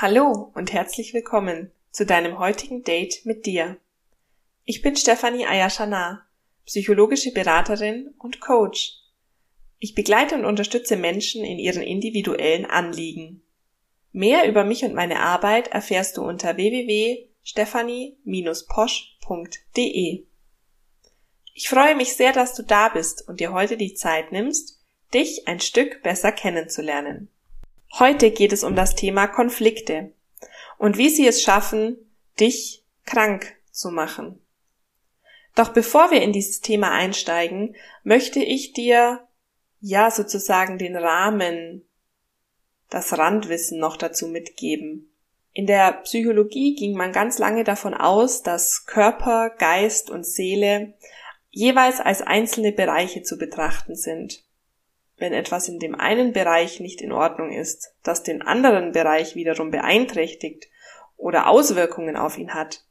Hallo und herzlich willkommen zu deinem heutigen Date mit dir. Ich bin Stefanie Ayashana, psychologische Beraterin und Coach. Ich begleite und unterstütze Menschen in ihren individuellen Anliegen. Mehr über mich und meine Arbeit erfährst du unter www.stefanie-posch.de. Ich freue mich sehr, dass du da bist und dir heute die Zeit nimmst, dich ein Stück besser kennenzulernen. Heute geht es um das Thema Konflikte und wie sie es schaffen, dich krank zu machen. Doch bevor wir in dieses Thema einsteigen, möchte ich dir ja sozusagen den Rahmen, das Randwissen noch dazu mitgeben. In der Psychologie ging man ganz lange davon aus, dass Körper, Geist und Seele jeweils als einzelne Bereiche zu betrachten sind wenn etwas in dem einen Bereich nicht in Ordnung ist, das den anderen Bereich wiederum beeinträchtigt oder Auswirkungen auf ihn hat.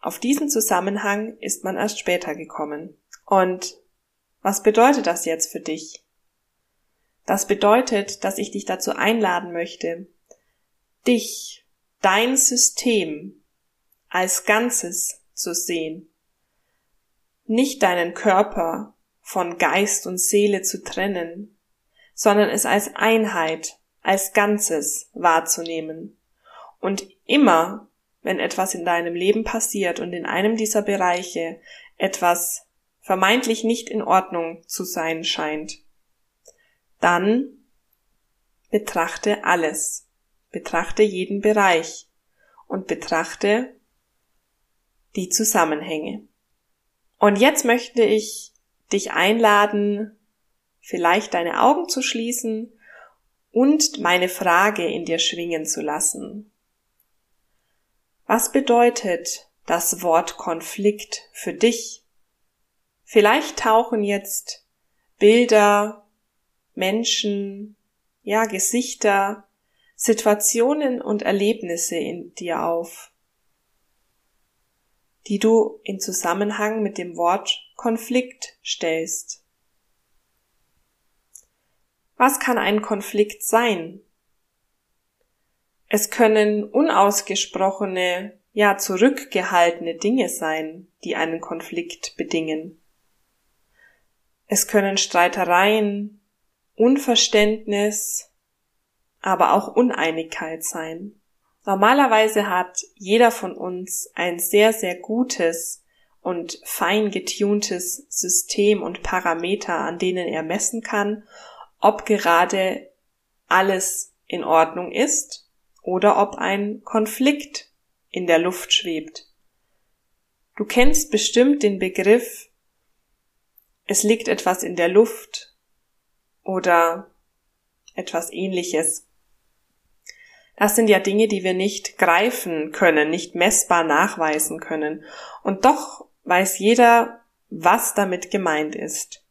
Auf diesen Zusammenhang ist man erst später gekommen. Und was bedeutet das jetzt für dich? Das bedeutet, dass ich dich dazu einladen möchte, dich, dein System als Ganzes zu sehen, nicht deinen Körper von Geist und Seele zu trennen, sondern es als Einheit, als Ganzes wahrzunehmen. Und immer, wenn etwas in deinem Leben passiert und in einem dieser Bereiche etwas vermeintlich nicht in Ordnung zu sein scheint, dann betrachte alles, betrachte jeden Bereich und betrachte die Zusammenhänge. Und jetzt möchte ich dich einladen, vielleicht deine Augen zu schließen und meine Frage in dir schwingen zu lassen. Was bedeutet das Wort Konflikt für dich? Vielleicht tauchen jetzt Bilder, Menschen, ja, Gesichter, Situationen und Erlebnisse in dir auf, die du in Zusammenhang mit dem Wort Konflikt stellst. Was kann ein Konflikt sein? Es können unausgesprochene, ja zurückgehaltene Dinge sein, die einen Konflikt bedingen. Es können Streitereien, Unverständnis, aber auch Uneinigkeit sein. Normalerweise hat jeder von uns ein sehr, sehr gutes und fein getuntes System und Parameter, an denen er messen kann ob gerade alles in Ordnung ist oder ob ein Konflikt in der Luft schwebt. Du kennst bestimmt den Begriff, es liegt etwas in der Luft oder etwas ähnliches. Das sind ja Dinge, die wir nicht greifen können, nicht messbar nachweisen können. Und doch weiß jeder, was damit gemeint ist.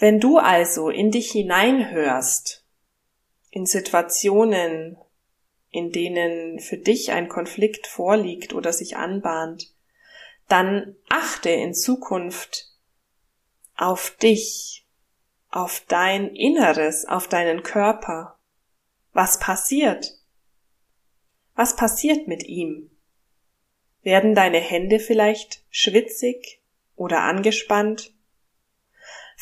Wenn du also in dich hineinhörst, in Situationen, in denen für dich ein Konflikt vorliegt oder sich anbahnt, dann achte in Zukunft auf dich, auf dein Inneres, auf deinen Körper. Was passiert? Was passiert mit ihm? Werden deine Hände vielleicht schwitzig oder angespannt?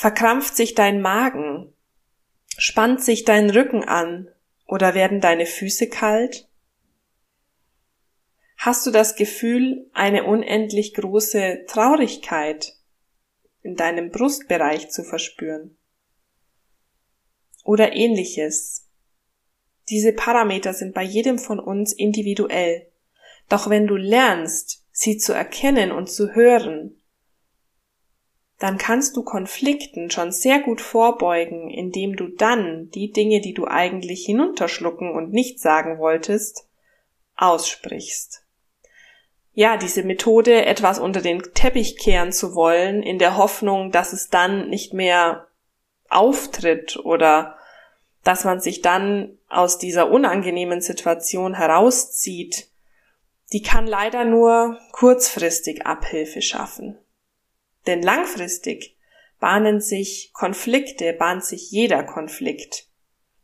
Verkrampft sich dein Magen? Spannt sich dein Rücken an? Oder werden deine Füße kalt? Hast du das Gefühl, eine unendlich große Traurigkeit in deinem Brustbereich zu verspüren? Oder ähnliches. Diese Parameter sind bei jedem von uns individuell. Doch wenn du lernst, sie zu erkennen und zu hören, dann kannst du Konflikten schon sehr gut vorbeugen, indem du dann die Dinge, die du eigentlich hinunterschlucken und nicht sagen wolltest, aussprichst. Ja, diese Methode, etwas unter den Teppich kehren zu wollen, in der Hoffnung, dass es dann nicht mehr auftritt oder dass man sich dann aus dieser unangenehmen Situation herauszieht, die kann leider nur kurzfristig Abhilfe schaffen. Denn langfristig bahnen sich Konflikte, bahnt sich jeder Konflikt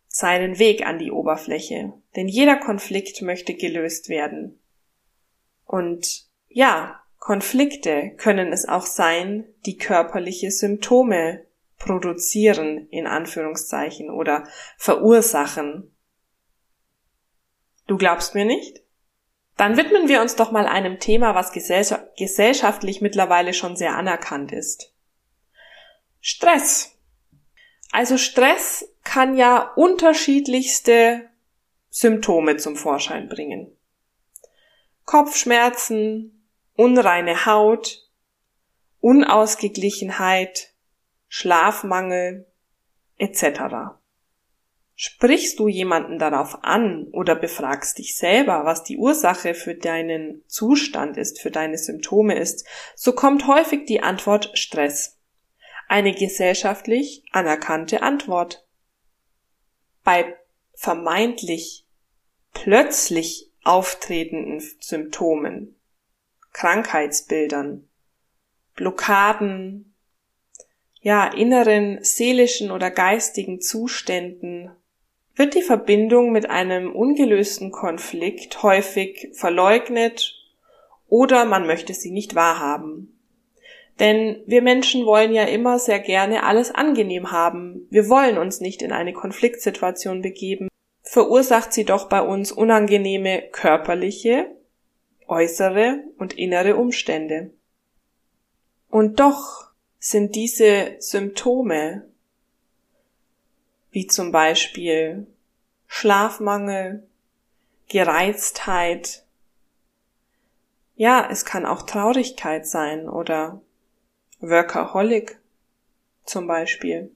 seinen Weg an die Oberfläche, denn jeder Konflikt möchte gelöst werden. Und ja, Konflikte können es auch sein, die körperliche Symptome produzieren, in Anführungszeichen, oder verursachen. Du glaubst mir nicht? Dann widmen wir uns doch mal einem Thema, was gesellschaftlich mittlerweile schon sehr anerkannt ist. Stress. Also Stress kann ja unterschiedlichste Symptome zum Vorschein bringen. Kopfschmerzen, unreine Haut, Unausgeglichenheit, Schlafmangel etc. Sprichst du jemanden darauf an oder befragst dich selber, was die Ursache für deinen Zustand ist, für deine Symptome ist, so kommt häufig die Antwort Stress. Eine gesellschaftlich anerkannte Antwort. Bei vermeintlich plötzlich auftretenden Symptomen, Krankheitsbildern, Blockaden, ja, inneren seelischen oder geistigen Zuständen wird die Verbindung mit einem ungelösten Konflikt häufig verleugnet oder man möchte sie nicht wahrhaben. Denn wir Menschen wollen ja immer sehr gerne alles angenehm haben. Wir wollen uns nicht in eine Konfliktsituation begeben. Verursacht sie doch bei uns unangenehme körperliche, äußere und innere Umstände. Und doch sind diese Symptome wie zum Beispiel Schlafmangel, Gereiztheit. Ja, es kann auch Traurigkeit sein oder Workaholic zum Beispiel.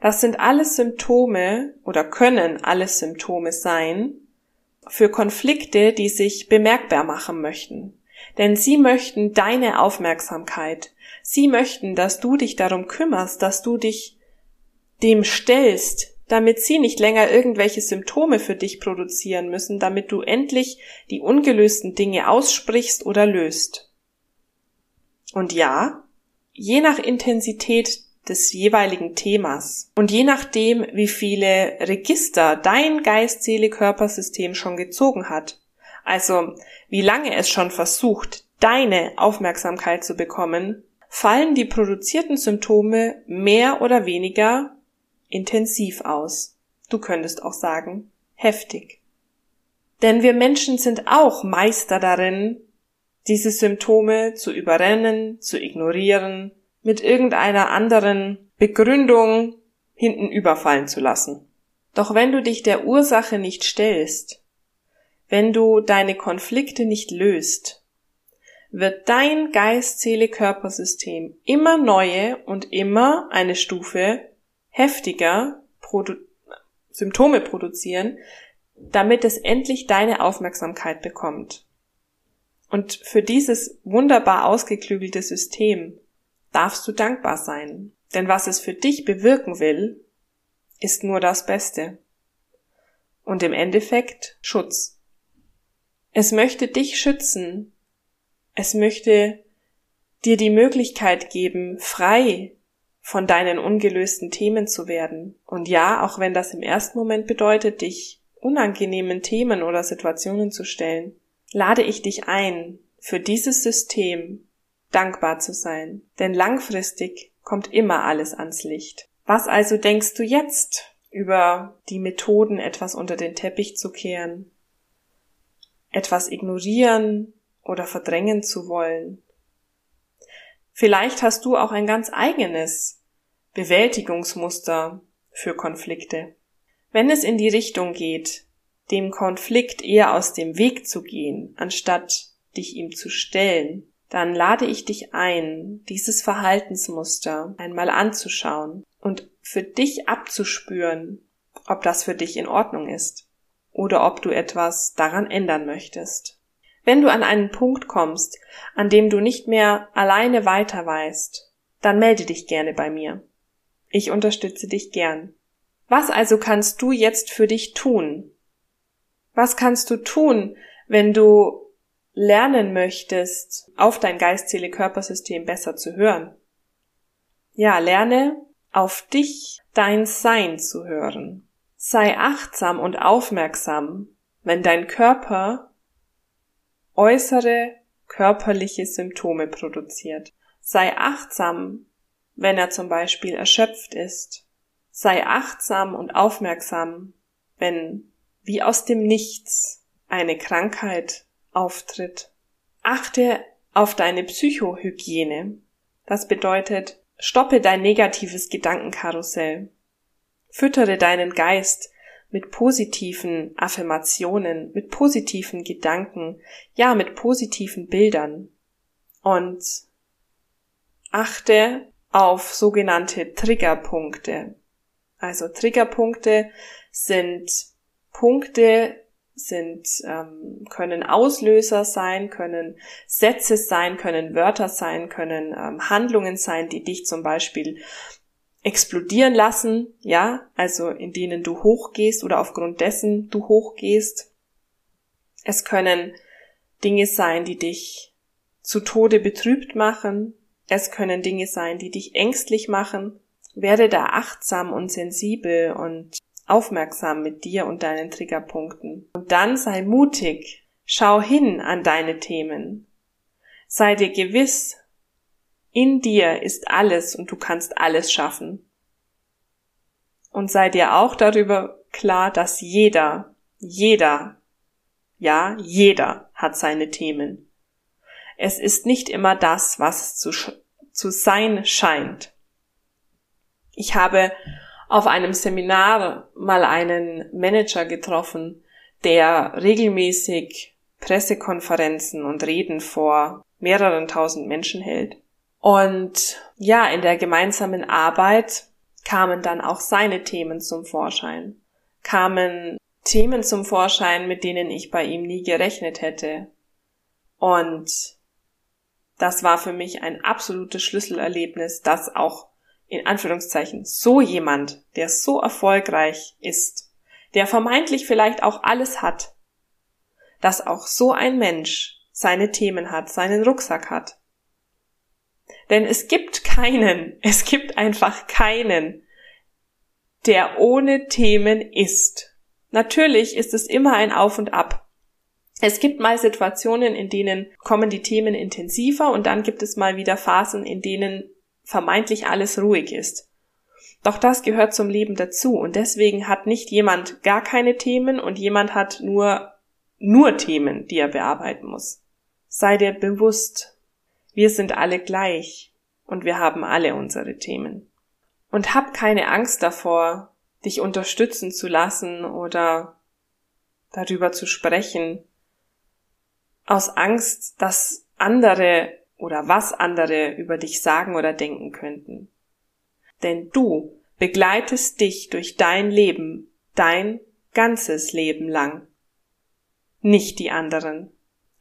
Das sind alles Symptome oder können alles Symptome sein für Konflikte, die sich bemerkbar machen möchten. Denn sie möchten deine Aufmerksamkeit. Sie möchten, dass du dich darum kümmerst, dass du dich dem stellst, damit sie nicht länger irgendwelche Symptome für dich produzieren müssen, damit du endlich die ungelösten Dinge aussprichst oder löst. Und ja, je nach Intensität des jeweiligen Themas und je nachdem, wie viele Register dein Geist, Seele, Körpersystem schon gezogen hat, also wie lange es schon versucht, deine Aufmerksamkeit zu bekommen, fallen die produzierten Symptome mehr oder weniger intensiv aus. Du könntest auch sagen, heftig. Denn wir Menschen sind auch Meister darin, diese Symptome zu überrennen, zu ignorieren, mit irgendeiner anderen Begründung hinten überfallen zu lassen. Doch wenn du dich der Ursache nicht stellst, wenn du deine Konflikte nicht löst, wird dein Geist, Seele, Körpersystem immer neue und immer eine Stufe heftiger produ Symptome produzieren, damit es endlich deine Aufmerksamkeit bekommt. Und für dieses wunderbar ausgeklügelte System darfst du dankbar sein. Denn was es für dich bewirken will, ist nur das Beste. Und im Endeffekt Schutz. Es möchte dich schützen. Es möchte dir die Möglichkeit geben, frei von deinen ungelösten Themen zu werden. Und ja, auch wenn das im ersten Moment bedeutet, dich unangenehmen Themen oder Situationen zu stellen, lade ich dich ein, für dieses System dankbar zu sein. Denn langfristig kommt immer alles ans Licht. Was also denkst du jetzt über die Methoden, etwas unter den Teppich zu kehren, etwas ignorieren oder verdrängen zu wollen? Vielleicht hast du auch ein ganz eigenes Bewältigungsmuster für Konflikte. Wenn es in die Richtung geht, dem Konflikt eher aus dem Weg zu gehen, anstatt dich ihm zu stellen, dann lade ich dich ein, dieses Verhaltensmuster einmal anzuschauen und für dich abzuspüren, ob das für dich in Ordnung ist oder ob du etwas daran ändern möchtest. Wenn du an einen Punkt kommst, an dem du nicht mehr alleine weiter weißt, dann melde dich gerne bei mir. Ich unterstütze dich gern. Was also kannst du jetzt für dich tun? Was kannst du tun, wenn du lernen möchtest, auf dein Geist, Seele, Körpersystem besser zu hören? Ja, lerne auf dich, dein Sein zu hören. Sei achtsam und aufmerksam, wenn dein Körper äußere körperliche Symptome produziert. Sei achtsam, wenn er zum Beispiel erschöpft ist. Sei achtsam und aufmerksam, wenn wie aus dem Nichts eine Krankheit auftritt. Achte auf deine Psychohygiene. Das bedeutet, stoppe dein negatives Gedankenkarussell. Füttere deinen Geist mit positiven Affirmationen, mit positiven Gedanken, ja, mit positiven Bildern. Und achte auf sogenannte Triggerpunkte. Also Triggerpunkte sind Punkte, sind ähm, können Auslöser sein, können Sätze sein, können Wörter sein, können ähm, Handlungen sein, die dich zum Beispiel explodieren lassen, ja, also in denen du hochgehst oder aufgrund dessen du hochgehst. Es können Dinge sein, die dich zu Tode betrübt machen. Es können Dinge sein, die dich ängstlich machen. Werde da achtsam und sensibel und aufmerksam mit dir und deinen Triggerpunkten. Und dann sei mutig. Schau hin an deine Themen. Sei dir gewiss, in dir ist alles und du kannst alles schaffen. Und sei dir auch darüber klar, dass jeder, jeder, ja, jeder hat seine Themen. Es ist nicht immer das, was zu, zu sein scheint. Ich habe auf einem Seminar mal einen Manager getroffen, der regelmäßig Pressekonferenzen und Reden vor mehreren tausend Menschen hält. Und ja, in der gemeinsamen Arbeit kamen dann auch seine Themen zum Vorschein, kamen Themen zum Vorschein, mit denen ich bei ihm nie gerechnet hätte. Und das war für mich ein absolutes Schlüsselerlebnis, dass auch in Anführungszeichen so jemand, der so erfolgreich ist, der vermeintlich vielleicht auch alles hat, dass auch so ein Mensch seine Themen hat, seinen Rucksack hat. Denn es gibt keinen, es gibt einfach keinen, der ohne Themen ist. Natürlich ist es immer ein Auf und Ab. Es gibt mal Situationen, in denen kommen die Themen intensiver und dann gibt es mal wieder Phasen, in denen vermeintlich alles ruhig ist. Doch das gehört zum Leben dazu und deswegen hat nicht jemand gar keine Themen und jemand hat nur nur Themen, die er bearbeiten muss. Sei dir bewusst, wir sind alle gleich und wir haben alle unsere Themen. Und hab keine Angst davor, dich unterstützen zu lassen oder darüber zu sprechen, aus Angst, dass andere oder was andere über dich sagen oder denken könnten. Denn du begleitest dich durch dein Leben, dein ganzes Leben lang, nicht die anderen.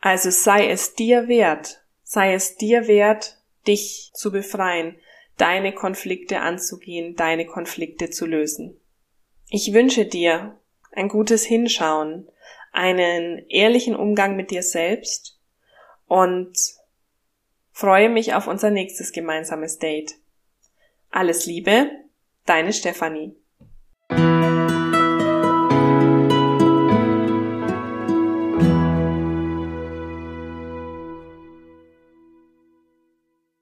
Also sei es dir wert, sei es dir wert, dich zu befreien, deine Konflikte anzugehen, deine Konflikte zu lösen. Ich wünsche dir ein gutes Hinschauen, einen ehrlichen Umgang mit dir selbst und Freue mich auf unser nächstes gemeinsames Date. Alles Liebe, deine Stefanie.